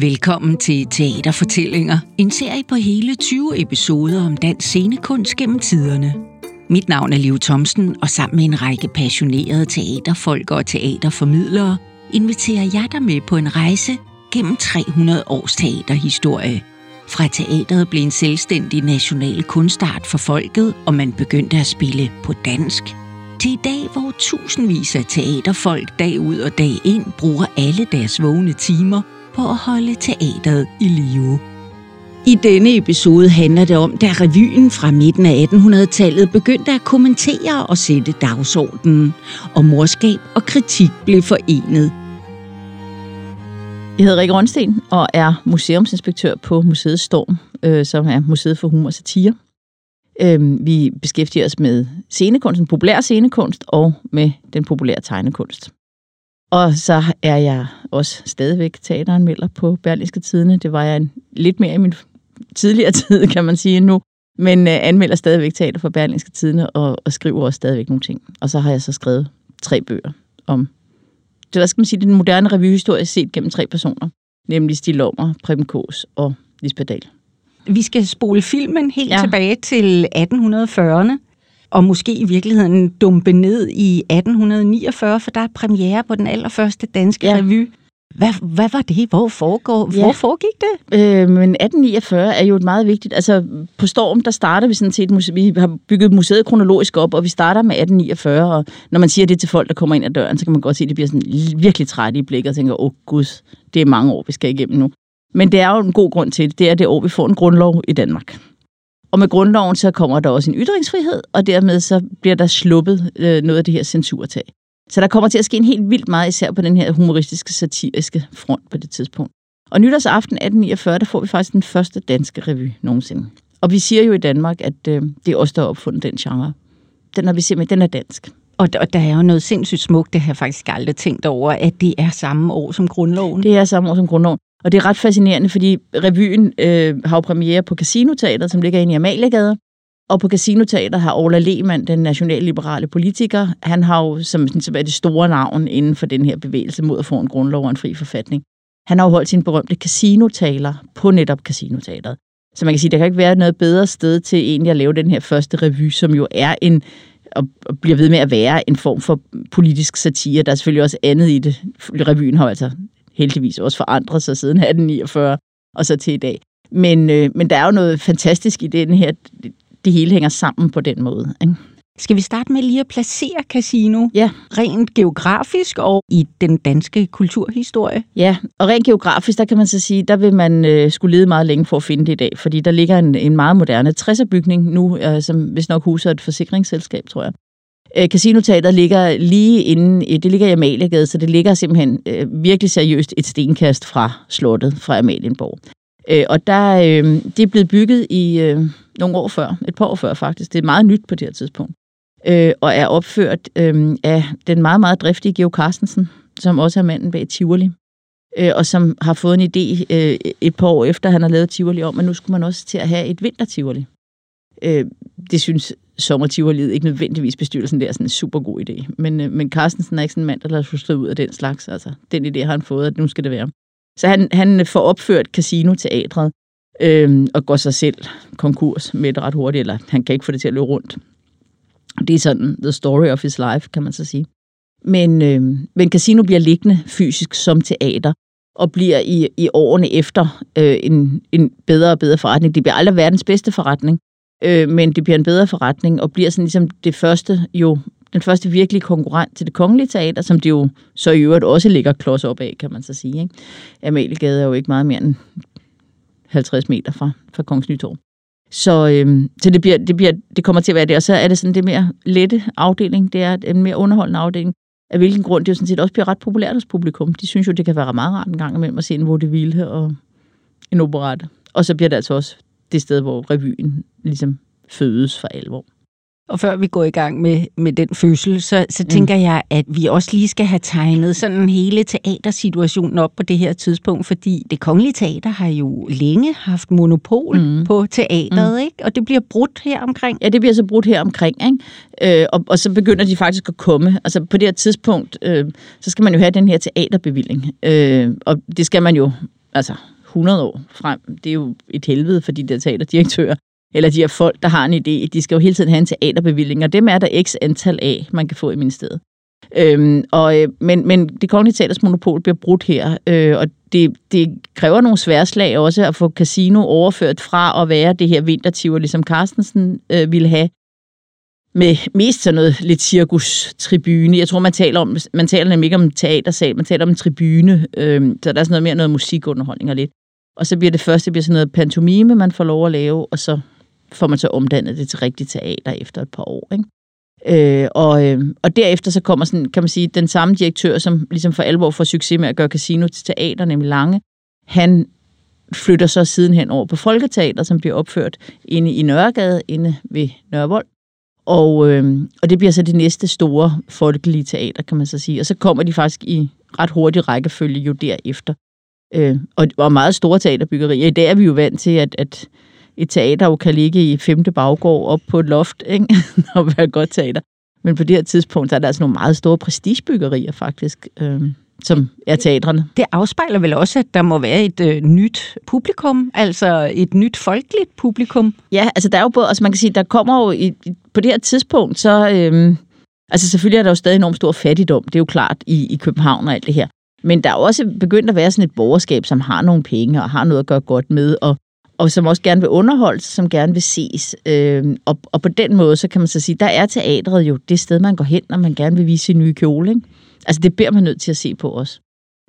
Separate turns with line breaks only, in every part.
Velkommen til Teaterfortællinger, en serie på hele 20 episoder om dansk scenekunst gennem tiderne. Mit navn er Liv Thomsen, og sammen med en række passionerede teaterfolk og teaterformidlere inviterer jeg dig med på en rejse gennem 300 års teaterhistorie. Fra teateret blev en selvstændig national kunstart for folket, og man begyndte at spille på dansk, til i dag, hvor tusindvis af teaterfolk dag ud og dag ind bruger alle deres vågne timer på at holde teateret i live. I denne episode handler det om, da revyen fra midten af 1800-tallet begyndte at kommentere og sætte dagsordenen, og morskab og kritik blev forenet.
Jeg hedder Rikke Rønsten og er museumsinspektør på Museet Storm, øh, som er Museet for Humor og Satire. Øh, vi beskæftiger os med scenekunsten, populær scenekunst og med den populære tegnekunst. Og så er jeg også stadigvæk teateranmelder på Berlingske Tidene. Det var jeg en, lidt mere i min tidligere tid, kan man sige nu. Men øh, anmelder stadigvæk teater for Berlingske Tidene og, og skriver også stadigvæk nogle ting. Og så har jeg så skrevet tre bøger om det, hvad skal man sige, den moderne revyhistorie set gennem tre personer. Nemlig Stig Lommer, Preben Kås og Lisbeth Dahl.
Vi skal spole filmen helt ja. tilbage til 1840'erne, og måske i virkeligheden dumpe ned i 1849, for der er premiere på den allerførste danske ja. revy. Hvad, hvad var det? Hvor, foregår, ja. hvor foregik det?
Øh, men 1849 er jo et meget vigtigt... Altså, på Storm, der starter vi sådan set... Vi har bygget museet kronologisk op, og vi starter med 1849, og når man siger det til folk, der kommer ind ad døren, så kan man godt se, at de bliver sådan virkelig trætte i blikket og tænker, åh oh, gud, det er mange år, vi skal igennem nu. Men det er jo en god grund til det. Det er det år, vi får en grundlov i Danmark. Og med grundloven, så kommer der også en ytringsfrihed, og dermed så bliver der sluppet øh, noget af det her censurtag. Så der kommer til at ske en helt vildt meget, især på den her humoristiske, satiriske front på det tidspunkt. Og nytårsaften 1849, der får vi faktisk den første danske revy nogensinde. Og vi siger jo i Danmark, at øh, det er os, der har opfundet den genre. Den har vi simpelthen, den er dansk.
Og, og der er jo noget sindssygt smukt, det har jeg faktisk aldrig tænkt over, at det er samme år som grundloven.
Det er samme år som grundloven. Og det er ret fascinerende, fordi revyen øh, har jo premiere på Casinoteater, som ligger inde i Amaliegade. Og på Casinoteater har Ola Lehmann, den nationalliberale politiker, han har jo som, som er det store navn inden for den her bevægelse mod at få en grundlov og en fri forfatning. Han har jo holdt sin berømte casinotaler på netop Casinoteateret. Så man kan sige, at der kan ikke være noget bedre sted til egentlig at lave den her første revy, som jo er en, og bliver ved med at være en form for politisk satire. Der er selvfølgelig også andet i det. Revyen har altså heldigvis også forandret sig siden 1849 og så til i dag. Men, øh, men der er jo noget fantastisk i den her, det hele hænger sammen på den måde. Ikke?
Skal vi starte med lige at placere Casino
ja.
rent geografisk og i den danske kulturhistorie?
Ja, og rent geografisk, der kan man så sige, der vil man øh, skulle lede meget længe for at finde det i dag, fordi der ligger en, en meget moderne 60'er-bygning nu, øh, som hvis nok huser et forsikringsselskab, tror jeg. Øh, Casinoteateret ligger lige inde, øh, det ligger i Amaliegade, så det ligger simpelthen øh, virkelig seriøst et stenkast fra slottet, fra Amalienborg. Øh, og der, øh, det er blevet bygget i øh, nogle år før, et par år før faktisk. Det er meget nyt på det her tidspunkt. Øh, og er opført øh, af den meget, meget driftige Geo Carstensen, som også er manden bag Tivoli. Øh, og som har fået en idé øh, et par år efter, han har lavet Tivoli om, at nu skulle man også til at have et vinter-Tivoli. Øh, det synes sommertivoliet ikke nødvendigvis bestyrelsen, det er sådan en super god idé. Men, øh, men Carstensen er ikke sådan en mand, der lader sig ud af den slags. Altså, den idé har han fået, at nu skal det være. Så han, han får opført Casino-teatret øh, og går sig selv konkurs med det ret hurtigt, eller han kan ikke få det til at løbe rundt. Det er sådan the story of his life, kan man så sige. Men, øh, men Casino bliver liggende fysisk som teater, og bliver i, i årene efter øh, en, en bedre og bedre forretning. Det bliver aldrig verdens bedste forretning, øh, men det bliver en bedre forretning, og bliver sådan ligesom det første jo den første virkelige konkurrent til det kongelige teater, som det jo så i øvrigt også ligger klods op af, kan man så sige. Ikke? Amaliegade er jo ikke meget mere end 50 meter fra, fra Kongens Nytorv. Så, øhm, så det, bliver, det, bliver, det kommer til at være det, og så er det sådan det mere lette afdeling, det er en mere underholdende afdeling, af hvilken grund det jo sådan set også bliver ret populært hos publikum. De synes jo, det kan være meget rart en gang imellem at se en vaudeville og en operette. Og så bliver det altså også det sted, hvor revyen ligesom fødes for alvor.
Og før vi går i gang med, med den fødsel, så, så mm. tænker jeg, at vi også lige skal have tegnet sådan hele teatersituationen op på det her tidspunkt, fordi det kongelige teater har jo længe haft monopol mm. på teateret, mm. ikke? Og det bliver brudt her omkring.
Ja, det bliver så brudt her omkring, ikke? Øh, og, og så begynder de faktisk at komme. Altså på det her tidspunkt, øh, så skal man jo have den her teaterbevilling. Øh, og det skal man jo altså 100 år frem. Det er jo et helvede for de der teaterdirektører, eller de her folk, der har en idé. De skal jo hele tiden have en teaterbevilling, og dem er der x antal af, man kan få i ministeriet. Øhm, og, øh, men, men det kongelige teaters monopol bliver brudt her, øh, og det, det kræver nogle sværslag også at få casino overført fra at være det her vintertiver, ligesom Carstensen øh, ville have, med mest sådan noget lidt cirkus-tribune. Jeg tror, man taler, om, man taler nemlig ikke om teatersal, man taler om en tribune, øh, så der er sådan noget mere noget musikunderholdning og lidt. Og så bliver det første bliver sådan noget pantomime, man får lov at lave, og så får man så omdannet det til rigtigt teater efter et par år. Ikke? Øh, og, øh, og derefter så kommer sådan, kan man sige, den samme direktør, som ligesom for alvor får succes med at gøre casino til teater, nemlig Lange, han flytter så sidenhen over på Folketeater, som bliver opført inde i Nørregade, inde ved Nørrevold. Og, øh, og det bliver så det næste store folkelige teater, kan man så sige. Og så kommer de faktisk i ret hurtig rækkefølge jo derefter. Øh, og, og meget store teaterbyggerier. I dag er vi jo vant til, at, at et teater jo kan ligge i femte baggård op på et loft, ikke? og være et godt teater. Men på det her tidspunkt, så er der altså nogle meget store prestigebyggerier faktisk, øh, som er teatrene.
Det afspejler vel også, at der må være et øh, nyt publikum, altså et nyt folkeligt publikum?
Ja, altså der er jo både, altså man kan sige, der kommer jo i, på det her tidspunkt, så, øh, altså selvfølgelig er der jo stadig enormt stor fattigdom, det er jo klart i, i København og alt det her. Men der er også begyndt at være sådan et borgerskab, som har nogle penge og har noget at gøre godt med, og og som også gerne vil underholdes, som gerne vil ses. Øh, og, og på den måde, så kan man så sige, der er teatret jo det sted, man går hen, når man gerne vil vise sin nye kjole. Ikke? Altså det bliver man nødt til at se på os.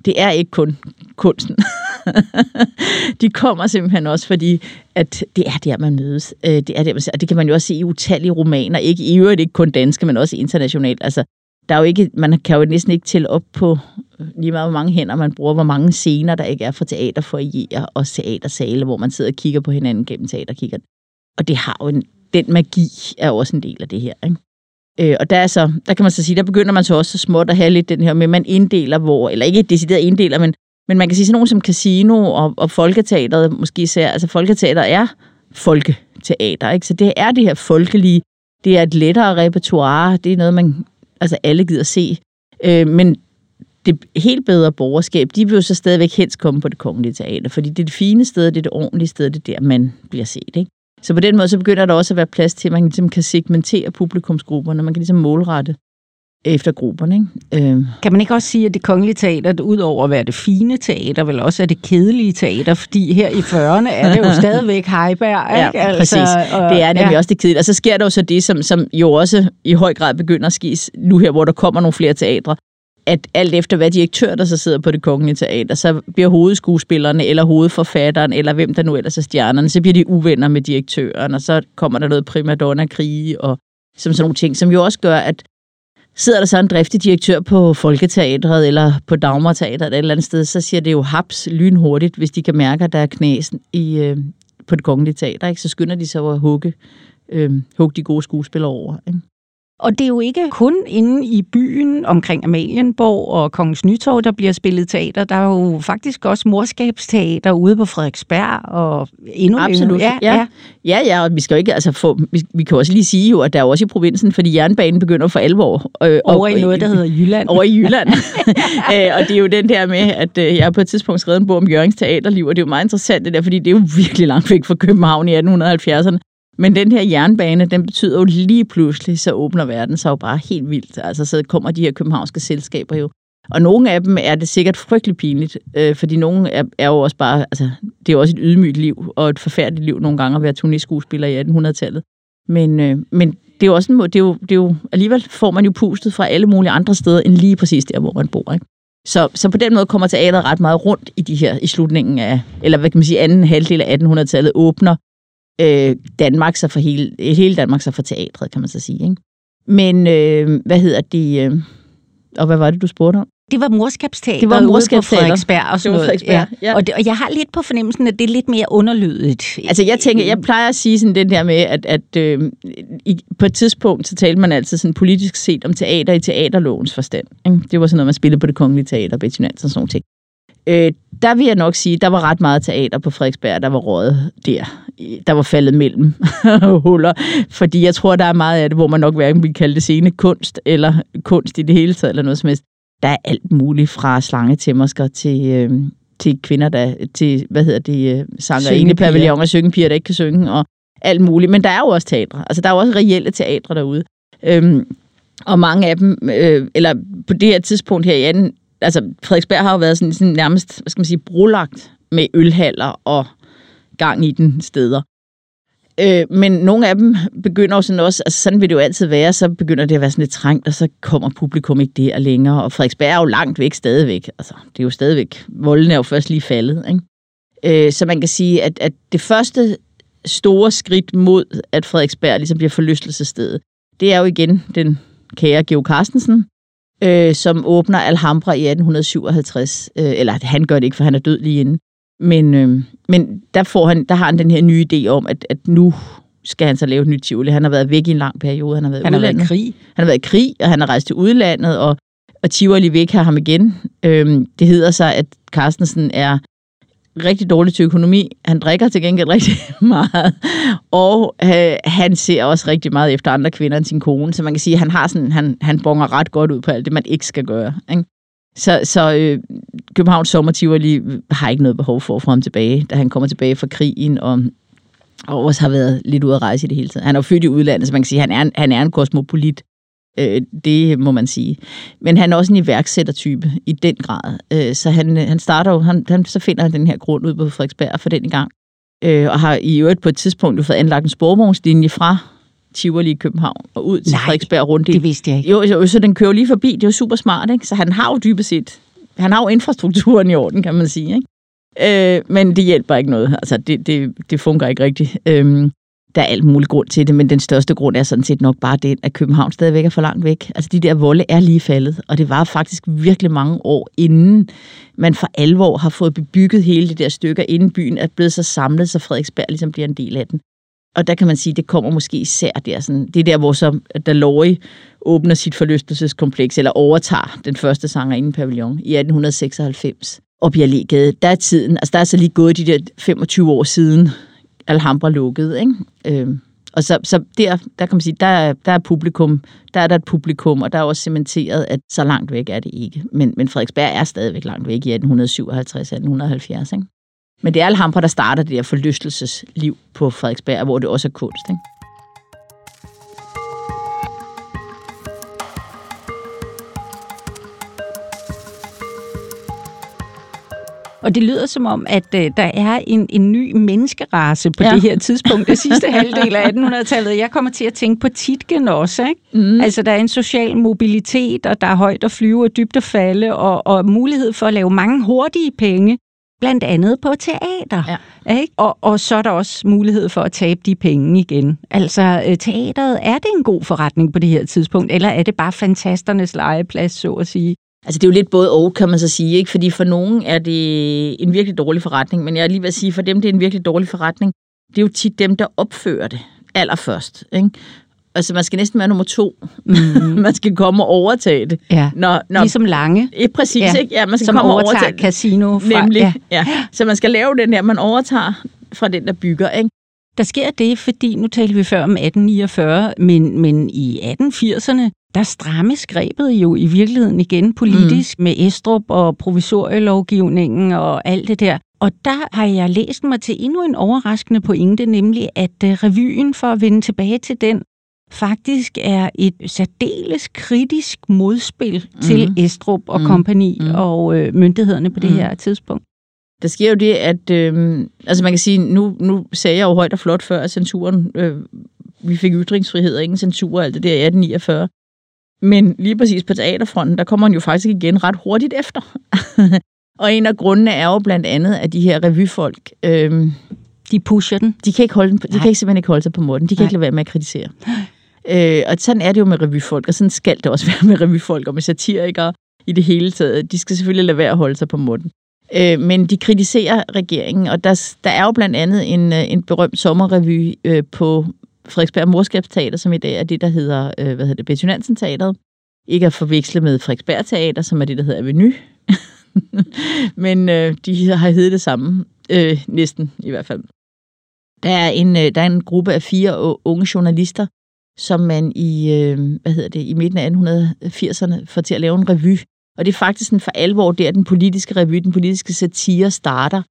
Det er ikke kun kunsten. de kommer simpelthen også, fordi at det er der, man mødes. Øh, det er der, man ser. Og det kan man jo også se i utallige romaner. Ikke i øvrigt ikke kun danske, men også internationalt. Altså, der er jo ikke, man kan jo næsten ikke tælle op på lige meget, hvor mange hænder man bruger, hvor mange scener, der ikke er for teaterfoyer og teatersale, hvor man sidder og kigger på hinanden gennem teaterkikkerne. Og det har jo en, den magi er også en del af det her. Ikke? Øh, og der, er så, der kan man så sige, der begynder man så også så småt at have lidt den her med, man inddeler, hvor, eller ikke decideret inddeler, men, men man kan sige sådan nogen som Casino og, og Folketeateret måske især, altså Folketeater er folketeater, ikke? så det er det her folkelige, det er et lettere repertoire, det er noget, man altså alle gider se. Øh, men det helt bedre borgerskab, de vil jo så stadigvæk helst komme på det kongelige teater, fordi det er det fine sted, det er det ordentlige sted, det er der, man bliver set. Ikke? Så på den måde, så begynder der også at være plads til, at man ligesom kan segmentere publikumsgrupperne, man kan ligesom målrette efter grupperne. Ikke? Øh.
Kan man ikke også sige, at det kongelige teater, udover at være det fine teater, vel også er det kedelige teater, fordi her i 40'erne er det jo stadigvæk Heiberg,
ikke? Ja, præcis. Altså, og, det er nemlig ja. også det kedelige. Og så sker der jo så det, som, som jo også i høj grad begynder at ske nu her, hvor der kommer nogle flere teatre, at alt efter hvad direktør, der så sidder på det kongelige teater, så bliver hovedskuespillerne, eller hovedforfatteren, eller hvem der nu ellers er stjernerne, så bliver de uvenner med direktøren, og så kommer der noget primadonna-krige, og som sådan nogle ting, som jo også gør, at sidder der så en driftig direktør på Folketeatret eller på Dagmarteatret et eller andet sted, så siger det jo haps lynhurtigt, hvis de kan mærke, at der er knæsen i, øh, på det kongelige teater, ikke? så skynder de sig at hugge, øh, hugge de gode skuespillere over. Ikke?
Og det er jo ikke kun inde i byen omkring Amalienborg og Kongens Nytorv, der bliver spillet teater. Der er jo faktisk også morskabsteater ude på Frederiksberg og endnu
Absolut. Ja, ja. ja, ja, og vi skal jo ikke, altså få, vi, vi kan også lige sige jo, at der er også i provinsen, fordi jernbanen begynder for alvor.
Øh, over i noget, der hedder Jylland.
Over i Jylland. øh, og det er jo den der med, at øh, jeg på et tidspunkt skrevet en bog om Jørgens teaterliv, og det er jo meget interessant det der, fordi det er jo virkelig langt væk fra København i 1870'erne. Men den her jernbane, den betyder jo lige pludselig, så åbner verden sig jo bare helt vildt. Altså, så kommer de her københavnske selskaber jo. Og nogle af dem er det sikkert frygtelig pinligt, øh, fordi nogle er, er jo også bare, altså, det er jo også et ydmygt liv, og et forfærdeligt liv nogle gange at være turneskuespiller i 1800-tallet. Men, øh, men det er jo også en, det er jo, det er jo, alligevel får man jo pustet fra alle mulige andre steder, end lige præcis der, hvor man bor. Ikke? Så, så på den måde kommer teateret ret meget rundt i de her, i slutningen af, eller hvad kan man sige, anden halvdel af 1800-tallet, åbner øh, Danmark sig for hele, hele Danmark sig for teatret, kan man så sige. Ikke? Men øh, hvad hedder det? Øh, og hvad var det, du spurgte om?
Det var morskabsteater
det var morskabsteater.
på Frederiksberg og sådan noget. Ja. Ja. Og, det, og jeg har lidt på fornemmelsen, at det er lidt mere underlydigt.
Altså jeg tænker, jeg plejer at sige sådan den der med, at, at øh, i, på et tidspunkt, så talte man altid sådan politisk set om teater i teaterlovens forstand. Ikke? Det var sådan noget, man spillede på det kongelige teater, Betty Nansen og sådan noget ting. Øh, der vil jeg nok sige, der var ret meget teater på Frederiksberg, der var rådet der. Der var faldet mellem huller. Fordi jeg tror, der er meget af det, hvor man nok hverken vil kalde det scene kunst, eller kunst i det hele taget, eller noget som helst. Der er alt muligt fra slangetimmersker til, øh, til kvinder, der til, hvad hedder det, sanger inde i pavillon og syngepiger, der ikke kan synge, og alt muligt. Men der er jo også teatre. Altså, der er jo også reelle teatre derude. Øhm, og mange af dem, øh, eller på det her tidspunkt her i anden, altså Frederiksberg har jo været sådan, sådan nærmest, hvad skal man sige, brolagt med ølhaller og gang i den steder. Øh, men nogle af dem begynder jo sådan også, altså sådan vil det jo altid være, så begynder det at være sådan lidt trængt, og så kommer publikum ikke der længere. Og Frederiksberg er jo langt væk stadigvæk. Altså, det er jo stadigvæk, volden er jo først lige faldet. Ikke? Øh, så man kan sige, at, at det første store skridt mod, at Frederiksberg ligesom bliver forlystelsesstedet, det er jo igen den kære Geo Carstensen, øh, som åbner Alhambra i 1857. Øh, eller han gør det ikke, for han er død lige inden. Men, øh, men der, får han, der har han den her nye idé om, at, at nu skal han så lave et nyt Tivoli. Han har været væk i en lang periode. Han har været,
han har været i krig.
Han har været i krig, og han har rejst til udlandet, og, og Tivoli vil ikke have ham igen. Øhm, det hedder sig, at Carstensen er rigtig dårlig til økonomi. Han drikker til gengæld rigtig meget. Og øh, han ser også rigtig meget efter andre kvinder end sin kone. Så man kan sige, at han, har sådan, han, han bonger ret godt ud på alt det, man ikke skal gøre. Ikke? Så, så øh, Københavns lige øh, har ikke noget behov for at få ham tilbage, da han kommer tilbage fra krigen, og, og også har været lidt ude at rejse i det hele taget. Han er jo født i udlandet, så man kan sige, at han er en, han er en kosmopolit. Øh, det må man sige. Men han er også en iværksættertype i den grad. Øh, så han, han starter jo, han, han, så finder han den her grund ud på Frederiksberg for den gang. Øh, og har i øvrigt på et tidspunkt jo fået anlagt en sporvognslinje fra Tivoli i København og ud til Nej, Frederiksberg rundt.
det vidste jeg ikke.
Jo, jo, så den kører lige forbi. Det er jo super smart, ikke? Så han har jo dybest set, han har jo infrastrukturen i orden, kan man sige, ikke? Øh, men det hjælper ikke noget. Altså, det, det, det fungerer ikke rigtigt. Øh, der er alt muligt grund til det, men den største grund er sådan set nok bare den, at København stadigvæk er for langt væk. Altså de der volde er lige faldet, og det var faktisk virkelig mange år inden man for alvor har fået bebygget hele det der stykker, inden byen er blevet så samlet, så Frederiksberg ligesom bliver en del af den. Og der kan man sige, det kommer måske især der, sådan, det er der, hvor så Dalloy åbner sit forlystelseskompleks, eller overtager den første sanger inden pavillon i 1896 op i Allégade. Der er tiden, altså der er så lige gået de der 25 år siden, Alhambra lukkede, ikke? Øh, og så, så der, der kan man sige, der, der er publikum, der er der et publikum, og der er også cementeret, at så langt væk er det ikke. Men, men Frederiksberg er stadigvæk langt væk i 1857-1870, ikke? Men det er Alhambra, der starter det der forlystelsesliv på Frederiksberg, hvor det også er kunst, ikke?
Og det lyder som om, at øh, der er en, en ny menneskerace på ja. det her tidspunkt, det sidste halvdel af 1800-tallet. Jeg kommer til at tænke på Titgen også. Ikke? Mm. Altså, der er en social mobilitet, og der er højt at flyve og dybt at falde, og, og mulighed for at lave mange hurtige penge, blandt andet på teater. Ja. Ikke? Og, og så er der også mulighed for at tabe de penge igen. Altså, øh, teateret, er det en god forretning på det her tidspunkt, eller er det bare fantasternes legeplads, så at sige?
Altså det er jo lidt både og, kan man så sige, ikke? fordi for nogen er det en virkelig dårlig forretning, men jeg er lige ved at sige, for dem det er en virkelig dårlig forretning, det er jo tit dem, der opfører det allerførst. Ikke? Altså man skal næsten være nummer to. Mm. man skal komme og overtage det.
Ja. Når, når, ligesom Lange.
Ja, præcis. Ja. Ikke? Ja, man skal
Som
komme
overtager overtage casino.
Fra, Nemlig, ja. ja. Så man skal lave den der, man overtager fra den, der bygger. Ikke?
Der sker det, fordi nu talte vi før om 1849, men, men i 1880'erne, der strammes grebet jo i virkeligheden igen politisk mm. med Estrup og provisorielovgivningen og alt det der. Og der har jeg læst mig til endnu en overraskende pointe, nemlig at øh, revyen, for at vende tilbage til den, faktisk er et særdeles kritisk modspil mm. til Estrup og mm. kompagni mm. og øh, myndighederne på det mm. her tidspunkt.
Der sker jo det, at øh, altså man kan sige, nu, nu sagde jeg jo højt og flot før, at censuren, øh, vi fik ytringsfrihed og ingen censur og alt det der i 1849. Men lige præcis på teaterfronten, der kommer man jo faktisk igen ret hurtigt efter. og en af grundene er jo blandt andet, at de her revyfolk... Øh,
de pusher den.
De kan, ikke holde, de kan ikke simpelthen ikke holde sig på måden. De kan Nej. ikke lade være med at kritisere. Øh, og sådan er det jo med revyfolk, og sådan skal det også være med revyfolk og med satirikere i det hele taget. De skal selvfølgelig lade være at holde sig på måden. Øh, men de kritiserer regeringen, og der, der er jo blandt andet en, øh, en berømt sommerrevy øh, på Frederiksberg Morskabsteater, som i dag er det, der hedder, øh, hvad hedder det, Betty Nansen Teateret. Ikke at forveksle med Frederiksberg Teater, som er det, der hedder Aveny. Men øh, de har heddet det samme, øh, næsten i hvert fald. Der er en, øh, der er en gruppe af fire unge journalister, som man i, øh, hvad hedder det, i midten af 1880'erne får til at lave en revy. Og det er faktisk sådan for alvor der, den politiske revy, den politiske satire starter.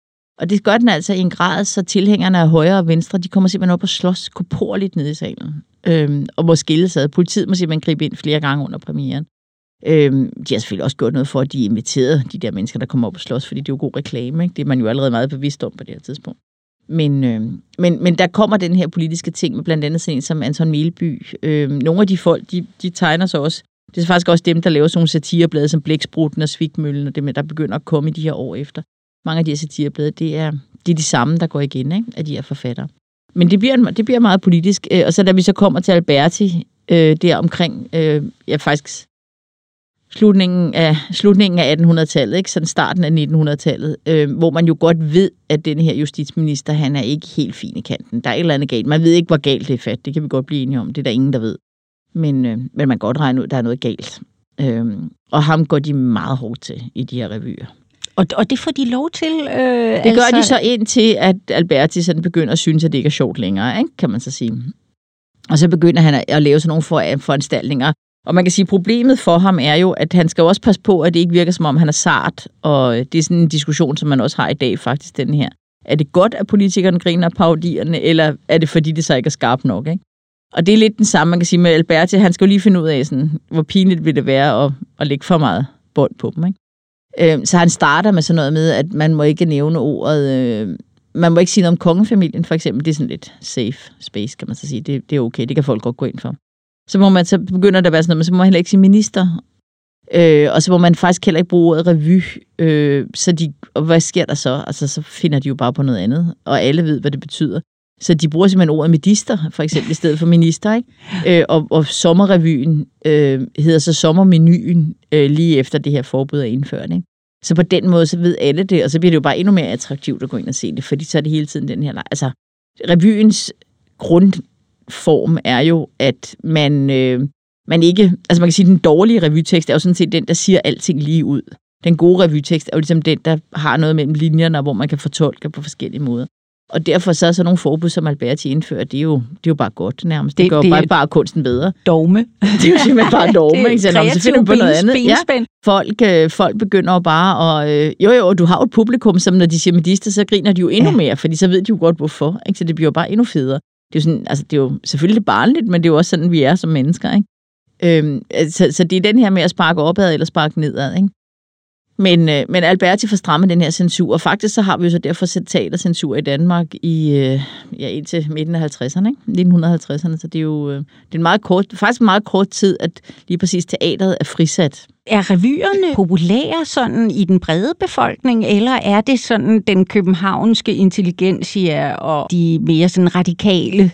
Og det gør den altså i en grad, så tilhængerne af højre og venstre, de kommer simpelthen op og slås koporligt ned i salen. Øhm, og må skille sig. Politiet må simpelthen gribe ind flere gange under premieren. Øhm, de har selvfølgelig også gjort noget for, at de inviterede de der mennesker, der kommer op og slås, fordi det er jo god reklame. Ikke? Det er man jo allerede meget bevidst om på det her tidspunkt. Men, øh, men, men der kommer den her politiske ting med blandt andet sådan en som Anton Melby. Øh, nogle af de folk, de, de tegner sig også. Det er faktisk også dem, der laver sådan nogle satireblade som Blæksprutten og Svigmøllen, og det med, der begynder at komme i de her år efter. Mange af de her satireblade, det er, det er de samme, der går igen ikke? af de her forfattere. Men det bliver, det bliver meget politisk. Øh, og så da vi så kommer til Alberti, øh, der omkring, øh, ja faktisk slutningen af, slutningen af 1800-tallet, ikke? sådan starten af 1900-tallet, øh, hvor man jo godt ved, at den her justitsminister, han er ikke helt fin i kanten. Der er et eller andet galt. Man ved ikke, hvor galt det er fat. Det kan vi godt blive enige om. Det er der ingen, der ved. Men, øh, men man kan godt regne ud, at der er noget galt. Øh, og ham går de meget hårdt til i de her revyer.
Og, og det får de lov til? Øh, det
altså... gør de altså- så indtil, at Alberti sådan begynder at synes, at det ikke er sjovt længere, ikke? kan man så sige. Og så begynder han at, at lave sådan nogle for, foranstaltninger, og man kan sige, at problemet for ham er jo, at han skal også passe på, at det ikke virker som om, han er sart. Og det er sådan en diskussion, som man også har i dag faktisk, den her. Er det godt, at politikerne griner af parodierne, eller er det fordi, det så ikke er skarpt nok? Ikke? Og det er lidt den samme, man kan sige med Alberti. Han skal jo lige finde ud af, sådan, hvor pinligt vil det være at, at lægge for meget bånd på dem. Ikke? Øh, så han starter med sådan noget med, at man må ikke nævne ordet... Øh, man må ikke sige noget om kongefamilien, for eksempel. Det er sådan lidt safe space, kan man så sige. Det, det er okay, det kan folk godt gå ind for så, må man, så begynder der at være sådan noget, men så må man heller ikke sige minister. Øh, og så må man faktisk heller ikke bruge ordet revy. Øh, så de, og hvad sker der så? Altså, så finder de jo bare på noget andet, og alle ved, hvad det betyder. Så de bruger simpelthen ordet medister, for eksempel, i stedet for minister. Ikke? Øh, og, og sommerrevyen øh, hedder så sommermenuen, øh, lige efter det her forbud er indført. Ikke? Så på den måde, så ved alle det, og så bliver det jo bare endnu mere attraktivt at gå ind og se det, fordi så er det hele tiden den her... Altså, revyens grundform er jo, at man, øh, man ikke... Altså man kan sige, at den dårlige revytekst er jo sådan set den, der siger alting lige ud. Den gode revytekst er jo ligesom den, der har noget mellem linjerne, hvor man kan fortolke på forskellige måder. Og derfor så er så nogle forbud, som Alberti indfører, det er jo, det er jo bare godt nærmest. Det, det gør det bare, bare kunsten bedre.
Dogme.
det er jo simpelthen bare dogme. det ikke? Så, så finder på noget andet. Ja, folk, øh, folk begynder jo bare at... Øh, jo, jo, du har jo et publikum, som når de siger medister, så griner de jo endnu ja. mere, fordi så ved de jo godt, hvorfor. Ikke? Så det bliver jo bare endnu federe det er jo, sådan, altså, det er jo selvfølgelig barnligt, men det er jo også sådan, vi er som mennesker. Ikke? Øhm, så, så det er den her med at sparke opad eller sparke nedad. Ikke? Men, øh, men Alberti får strammet den her censur, og faktisk så har vi jo så derfor set teatercensur i Danmark i, øh, ja, indtil midten af 50'erne, ikke? 1950'erne, så det er jo øh, det er en meget kort, faktisk en meget kort tid, at lige præcis teateret er frisat.
Er revyerne populære sådan i den brede befolkning, eller er det sådan den københavnske intelligensia og de mere sådan radikale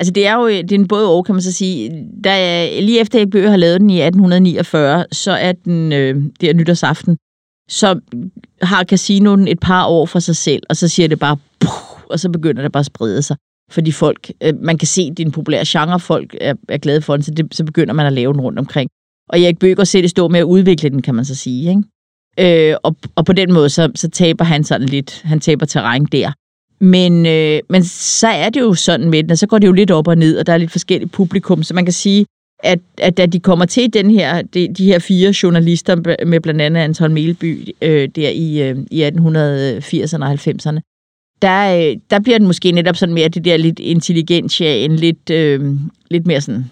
Altså det er jo det er en både og, kan man så sige. Da jeg, lige efter jeg bøger har lavet den i 1849, så er den øh, der nytårsaften, så har casinoen et par år for sig selv, og så siger det bare, puh, og så begynder det bare at sprede sig. Fordi folk, øh, man kan se, at det er en populær genre, folk er, er glade for den, så, det, så begynder man at lave den rundt omkring. Og Erik Bøger ser det stå med at udvikle den, kan man så sige. Ikke? Øh, og, og på den måde, så, så taber han sådan lidt, han taber terræn der. Men, øh, men så er det jo sådan med den, og så går det jo lidt op og ned, og der er lidt forskelligt publikum, så man kan sige, at, at da de kommer til den her, de, de her fire journalister med blandt andet Anton Melby øh, der i, øh, i 1880'erne og 90'erne, der, øh, der bliver den måske netop sådan mere det der lidt en lidt, øh, lidt mere sådan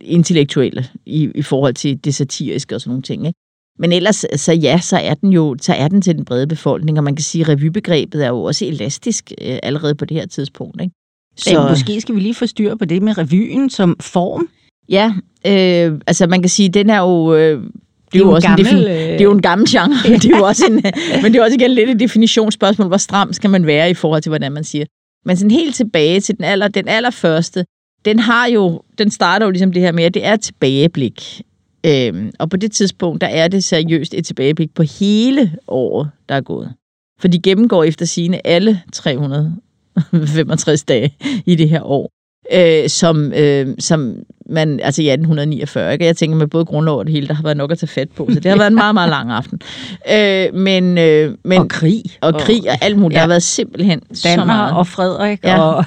intellektuelle i, i forhold til det satiriske og sådan nogle ting. Ikke? Men ellers, så ja, så er den jo så er den til den brede befolkning, og man kan sige, at revybegrebet er jo også elastisk øh, allerede på det her tidspunkt. Ikke?
Så ja, måske skal vi lige få styr på det med revyen som form.
Ja, øh, altså man kan sige, den er jo... Øh, det er, jo også gammel, en defin- det er jo en gammel genre, ja. det er jo også en, men det er også igen lidt et definitionsspørgsmål, hvor stram skal man være i forhold til, hvordan man siger. Men sådan helt tilbage til den, aller, den allerførste, den har jo, den starter jo ligesom det her med, at det er tilbageblik. Øhm, og på det tidspunkt, der er det seriøst et tilbageblik på hele året, der er gået. For de gennemgår efter sine alle 365 dage i det her år. Øh, som, øh, som man, altså i 1849, ikke? jeg tænker med både grundlov og det hele, der har været nok at tage fat på, så det har været en meget, meget lang aften.
Øh, men, øh, men, og krig.
Og krig og alt muligt. Ja. Der har været simpelthen
Danmark og Frederik ja. og...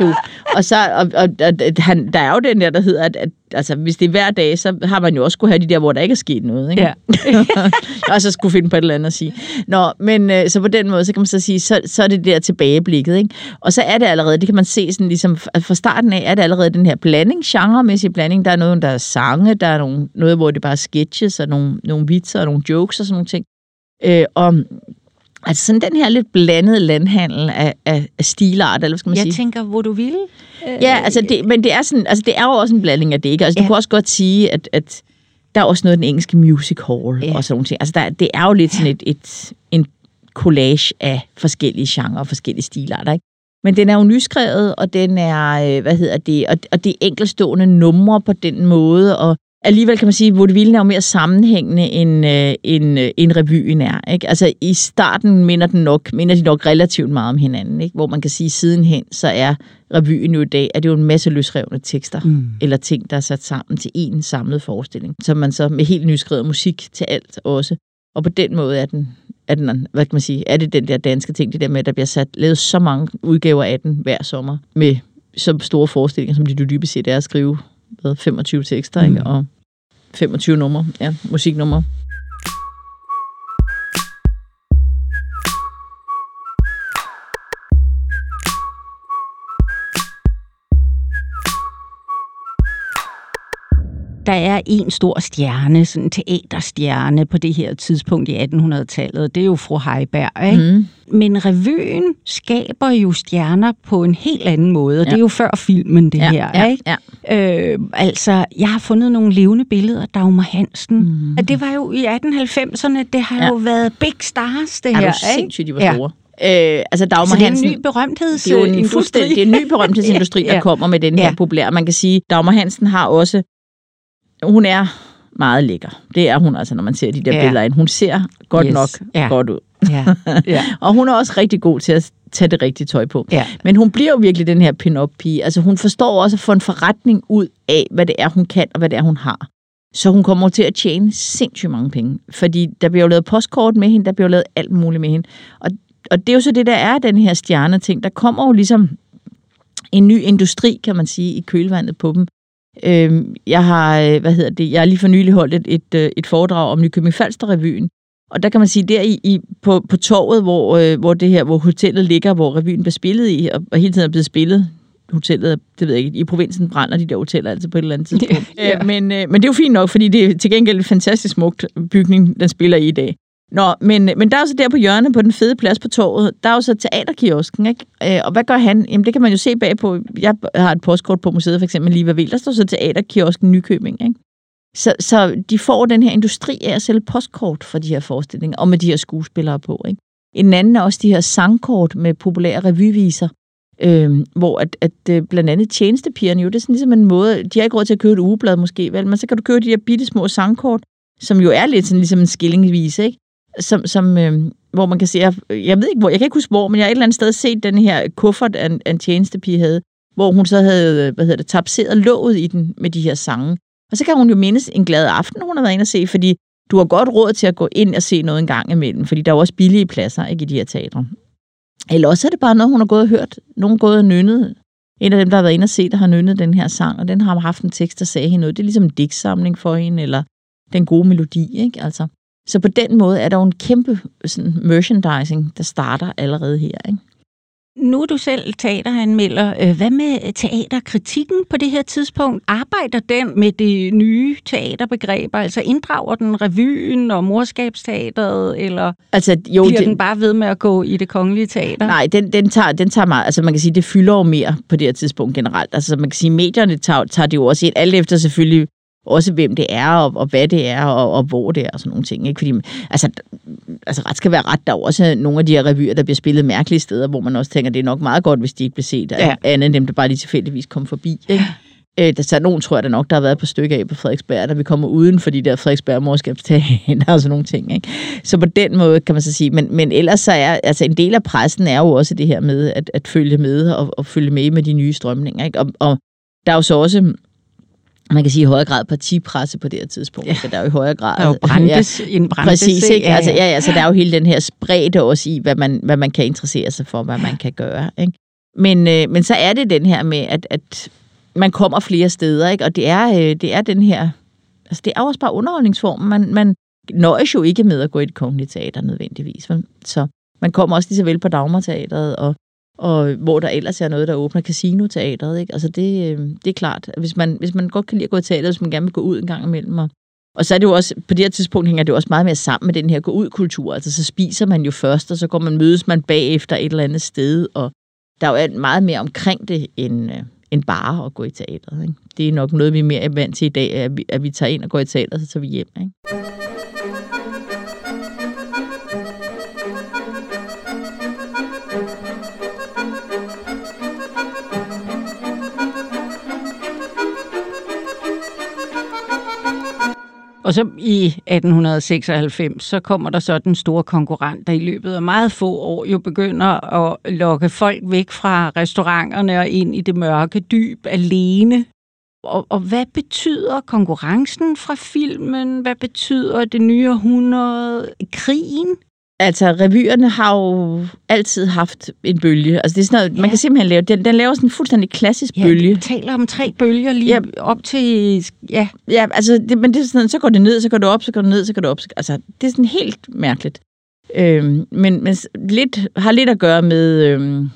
Du. Og så, og, og, og, han, der er jo den der, der hedder, at, at altså, hvis det er hver dag, så har man jo også skulle have de der, hvor der ikke er sket noget. Ikke?
Ja.
og så skulle finde på et eller andet at sige. Nå, men øh, så på den måde, så kan man så sige, så, så er det der tilbageblikket. Ikke? Og så er det allerede, det kan man se sådan ligesom, fra starten af, er det allerede den her blanding, genremæssig blanding. Der er noget, der er sange, der er nogle, noget, hvor det bare er sketches, og nogle, nogle vitser, og nogle jokes og sådan nogle ting. Øh, og Altså sådan den her lidt blandede landhandel af, af, af stilart, eller hvad skal man
Jeg
sige?
tænker, hvor du vil.
Ja, altså det, men det er, sådan, altså det er jo også en blanding af det, ikke? Altså ja.
Ja.
du kan også godt sige, at, at der er også noget af den engelske music hall
Ja.
og sådan nogle ting. Altså der, det er jo lidt sådan et, et, en collage af forskellige genrer og forskellige stilarter, ikke? Men den er jo nyskrevet, og den er, øh, hvad hedder det, og, og det er enkelstående numre på den måde, og alligevel kan man sige, at er jo mere sammenhængende, end, øh, end, øh, end revyen er. Ikke? Altså i starten minder, den nok, minder de nok relativt meget om hinanden, ikke? hvor man kan sige, at sidenhen, så er revyen jo i dag, at det er jo en masse løsrevne tekster, mm. eller ting, der er sat sammen til en samlet forestilling, som man så med helt nyskrevet musik til alt også. Og på den måde er den, er den, hvad kan man sige, er det den der danske ting, det der med, at der bliver sat, lavet så mange udgaver af den hver sommer, med så store forestillinger, som det jo dybest set er at skrive hvad, 25 tekster, mm. ikke? og 25 numre, ja, musiknumre.
Der er en stor stjerne, sådan en teaterstjerne på det her tidspunkt i 1800-tallet. Det er jo fru Heiberg, ikke?
Mm.
Men revyen skaber jo stjerner på en helt anden måde. Ja. Det er jo før filmen, det
Ja,
her.
ja,
ikke?
ja.
Øh, altså, jeg har fundet nogle levende billeder af Dagmar Hansen. Mm. Det var jo i 1890'erne, det har
Ja.
ja. jo været big stars, det
Er
her.
du
ikke?
sindssygt, de var
Ja.
store? Øh, altså Dagmar
Så det er
Hansen,
en ny berømthedsindustri.
det er jo en det er en ny berømthedsindustri, der
Ja.
kommer med den her
Ja.
populære. Man kan sige, Dagmar Hansen har også, hun er meget lækker. Det er hun altså, når man ser de der
Ja.
billeder hende. Hun ser godt
Yes.
nok
Ja.
godt ud.
Ja. ja.
Og hun er også rigtig god til at tage det rigtige tøj på.
Ja.
Men hun bliver jo virkelig den her pin-up-pige. Altså hun forstår også at få en forretning ud af, hvad det er, hun kan, og hvad det er, hun har. Så hun kommer til at tjene sindssygt mange penge. Fordi der bliver jo lavet postkort med hende, der bliver jo lavet alt muligt med hende. Og, og det er jo så det, der er den her stjerneting. Der kommer jo ligesom en ny industri, kan man sige, i kølvandet på dem. Øhm, jeg har, øh, hvad hedder det, jeg har lige for nylig holdt et, et, øh, et foredrag om Nykøbing Falster revyen, og der kan man sige, der i, i, på, på torvet, hvor, øh, hvor det her, hvor hotellet ligger, hvor revyen bliver spillet i, og, og hele tiden er blevet spillet, hotellet, det ved jeg ikke, i provinsen brænder de der hoteller altså på et eller andet tidspunkt.
Ja.
øh, men, øh, men det er jo fint nok, fordi det er til gengæld en fantastisk smukt bygning, den spiller i i dag. Nå, men, men der er jo så der på hjørnet på den fede plads på torvet, der er jo så teaterkiosken, ikke? Øh, og hvad gør han? Jamen det kan man jo se bagpå. Jeg har et postkort på museet, for eksempel lige ved der står så teaterkiosken Nykøbing, ikke? Så, så de får den her industri af at sælge postkort for de her forestillinger, og med de her skuespillere på, ikke? En anden er også de her sangkort med populære revyviser, øh, hvor at, at øh, blandt andet tjenestepigerne jo, det er sådan ligesom en måde, de har ikke råd til at købe et ugeblad måske, vel, men så kan du købe de her bitte små sangkort, som jo er lidt sådan ligesom en skillingvis, ikke? Som, som, øh, hvor man kan se, jeg, jeg ved ikke hvor, jeg kan ikke huske hvor, men jeg har et eller andet sted set den her kuffert, en, en tjenestepige havde, hvor hun så havde, hvad hedder det, tapseret låget i den med de her sange. Og så kan hun jo mindes en glad aften, hun har været inde og se, fordi du har godt råd til at gå ind og se noget en gang imellem, fordi der er jo også billige pladser ikke, i de her teatre. Eller også er det bare noget, hun har gået og hørt. Nogen gået og nynnet. En af dem, der har været inde og se, der har nynnet den her sang, og den har haft en tekst, der sagde hende noget. Det er ligesom en digtsamling for hende, eller den gode melodi, ikke? Altså. Så på den måde er der jo en kæmpe sådan, merchandising, der starter allerede her, ikke?
Nu er du selv teateranmelder. Øh, Hvad med teaterkritikken på det her tidspunkt? Arbejder den med de nye teaterbegreber? Altså inddrager den revyen og morskabsteateret, eller
Altså, jo,
bliver
det,
den bare ved med at gå i det kongelige teater?
Nej, den, den, tager, den tager meget, altså man kan sige, det fylder jo mere på det her tidspunkt generelt. Altså man kan sige, medierne tager, tager det jo også ind, alt efter selvfølgelig også hvem det er, og, og hvad det er, og, og hvor det er, og sådan nogle ting. Ikke? Fordi, altså, altså ret skal være ret, der er også nogle af de her revyer, der bliver spillet mærkelige steder, hvor man også tænker, det er nok meget godt, hvis de ikke bliver set af
Ja.
andet end dem, der bare lige tilfældigvis kom forbi. Ikke? Øh, der er nogen, tror jeg da nok, der har været på stykker af på Frederiksberg, der vi kommer uden for de der Frederiksberg morskabsteater og sådan nogle ting. Ikke? Så på den måde kan man så sige, men, men ellers så er, altså en del af pressen er jo også det her med at, at følge med og, og følge med med de nye strømninger. Ikke? Og, og der er jo så også man kan sige i højere grad partipresse på det her tidspunkt. Ja. Så der er jo i højere grad...
Der er jo Brandes, ja, en Brandes,
Præcis, ikke?
Ja,
Altså,
ja.
ja, ja, så der er jo hele den her spredte også i, hvad man, hvad man kan interessere sig for, hvad man kan gøre. Ikke? Men, øh, men så er det den her med, at, at man kommer flere steder, ikke? og det er, øh, det er den her... Altså, det er også bare underholdningsform. Man, man nøjes jo ikke med at gå i et kongeligt teater nødvendigvis. Så man kommer også lige så vel på Dagmarteateret, og, og hvor der ellers er noget, der åbner Casino-teateret. Ikke? Altså det, øh, det er klart, hvis man, hvis man godt kan lide at gå i teater, hvis man gerne vil gå ud en gang imellem, og, og så er det jo også, på det her tidspunkt hænger det jo også meget mere sammen med den her gå-ud-kultur. Altså så spiser man jo først, og så går man, mødes man bagefter et eller andet sted, og der er jo meget mere omkring det, end, øh, end bare at gå i teateret. Ikke? Det er nok noget, vi er mere vant til i dag, at vi, at vi tager ind og går i teater, så tager vi hjem. Ikke?
Og så i 1896, så kommer der så den store konkurrent, der i løbet af meget få år jo begynder at lokke folk væk fra restauranterne og ind i det mørke dyb alene. Og, og hvad betyder konkurrencen fra filmen? Hvad betyder det nye århundrede? Krigen?
Altså, revyerne har jo altid haft en bølge. Altså, det er sådan noget, ja. man kan simpelthen lave, den, den laver sådan en fuldstændig klassisk
ja,
bølge.
Ja, taler om tre bølger lige ja. op til, ja.
Ja, altså, det, men det er sådan, så går det ned, så går det op, så går det ned, så går det op. Altså, det er sådan helt mærkeligt. Øhm, men, men lidt, har lidt at gøre med, øhm,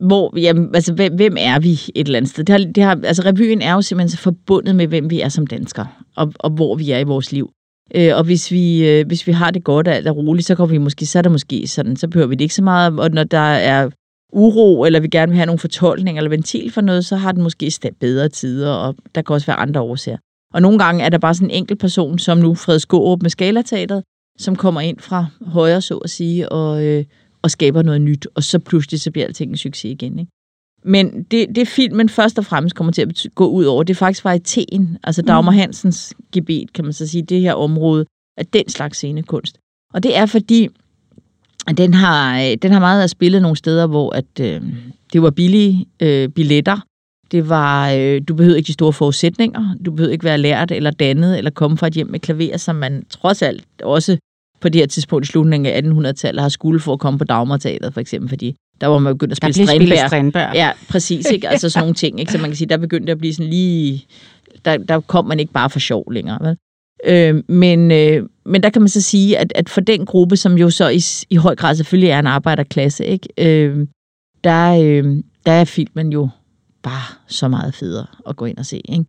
hvor, jamen, altså, hvem, hvem er vi et eller andet sted? Det har, det har, altså, revyen er jo simpelthen så forbundet med, hvem vi er som danskere, og, og hvor vi er i vores liv. Øh, og hvis vi, øh, hvis vi har det godt og alt er roligt, så, går vi måske, så er der måske sådan, så behøver vi det ikke så meget. Og når der er uro, eller vi gerne vil have nogle fortolkninger eller ventil for noget, så har den måske bedre tider, og der kan også være andre årsager. Og nogle gange er der bare sådan en enkelt person, som nu Fred Skårup med Skalateateret, som kommer ind fra højre, så at sige, og, øh, og skaber noget nyt, og så pludselig så bliver alting en succes igen. Ikke? Men det, det filmen først og fremmest kommer til at gå ud over, det er faktisk varietéen, altså Dagmar mm. Hansens gebet, kan man så sige, det her område af den slags scenekunst. Og det er fordi, at den har, den har meget at spille nogle steder, hvor at, øh, det var billige øh, billetter. Det var, øh, du behøvede ikke de store forudsætninger. Du behøvede ikke være lært eller dannet, eller komme fra et hjem med klaver, som man trods alt også på det her tidspunkt i slutningen af 1800-tallet har skulle for at komme på Dagmarteateret, for eksempel, fordi der var man begyndt at spille Strindberg.
Strindberg.
Ja, præcis. Ikke? Altså sådan nogle ting. Ikke? Så man kan sige, der begyndte at blive sådan lige... Der, der kom man ikke bare for sjov længere. Vel? Øh, men, øh, men der kan man så sige, at, at for den gruppe, som jo så i, i høj grad selvfølgelig er en arbejderklasse, ikke? Øh, der, øh, der er filmen jo bare så meget federe at gå ind og se. Ikke?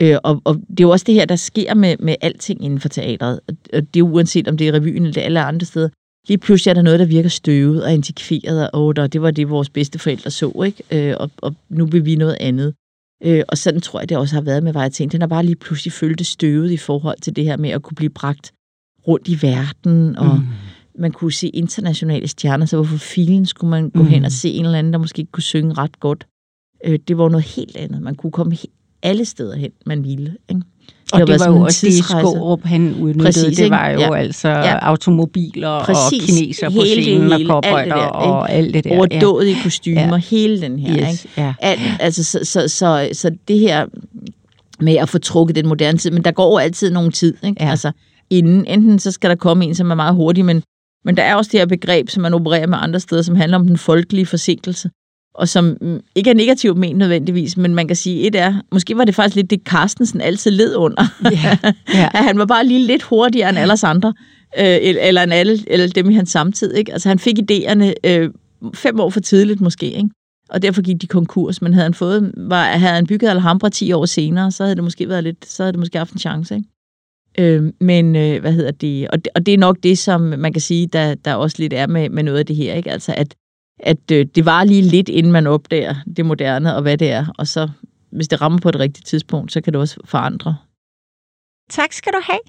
Øh, og, og det er jo også det her, der sker med, med alting inden for teatret. Og det er uanset, om det er revyen eller alle andre steder lige pludselig er der noget, der virker støvet og antikveret, og oh, det var det, vores bedste forældre så, ikke? Øh, og, og nu vil vi noget andet. Øh, og sådan tror jeg, det også har været med Varieté. Den har bare lige pludselig følt støvet i forhold til det her med at kunne blive bragt rundt i verden, og mm. man kunne se internationale stjerner, så hvorfor filen skulle man gå mm. hen og se en eller anden, der måske ikke kunne synge ret godt? Øh, det var noget helt andet. Man kunne komme alle steder hen, man ville. Ikke?
Og det, det var jo også det, Skårup han udnyttede. Præcis, det var jo ja. altså ja. automobiler Præcis. og kineser på hele, scenen hele, og cowboyder og alt det der.
Overdået ja. kostymer, ja. hele den her. Yes. Ikke? Ja. Alt, altså, så, så, så, så det her med at få trukket den moderne tid, men der går jo altid nogen tid. Ikke? Ja. Altså, inden, enten så skal der komme en, som er meget hurtig, men, men der er også det her begreb, som man opererer med andre steder, som handler om den folkelige forsinkelse og som mm, ikke er negativt ment nødvendigvis, men man kan sige, et er, måske var det faktisk lidt det, Carstensen altid led under. Ja, ja. at han var bare lige lidt hurtigere end alle os andre, øh, eller end alle, eller dem i hans samtid. Ikke? Altså han fik idéerne øh, fem år for tidligt måske, ikke? og derfor gik de konkurs, men havde han, fået, var, havde han bygget Alhambra 10 år senere, så havde det måske været lidt, så havde det måske haft en chance, ikke? Øh, men øh, hvad hedder det? Og, det? og det er nok det, som man kan sige, der, der også lidt er med, med noget af det her, ikke? Altså at at øh, det var lige lidt, inden man opdager det moderne og hvad det er. Og så, hvis det rammer på et rigtigt tidspunkt, så kan det også forandre.
Tak skal du have.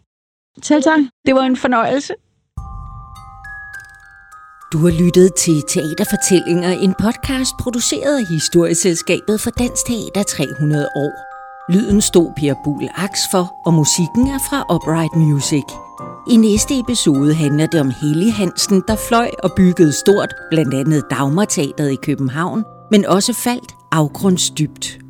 Selv tak.
Det var en fornøjelse.
Du har lyttet til Teaterfortællinger, en podcast produceret af Historieselskabet for Dansk Teater 300 år. Lyden stod Per Bull Aks for, og musikken er fra Upright Music. I næste episode handler det om Helge Hansen, der fløj og byggede stort, blandt andet Dagmarteateret i København, men også faldt afgrundsdybt.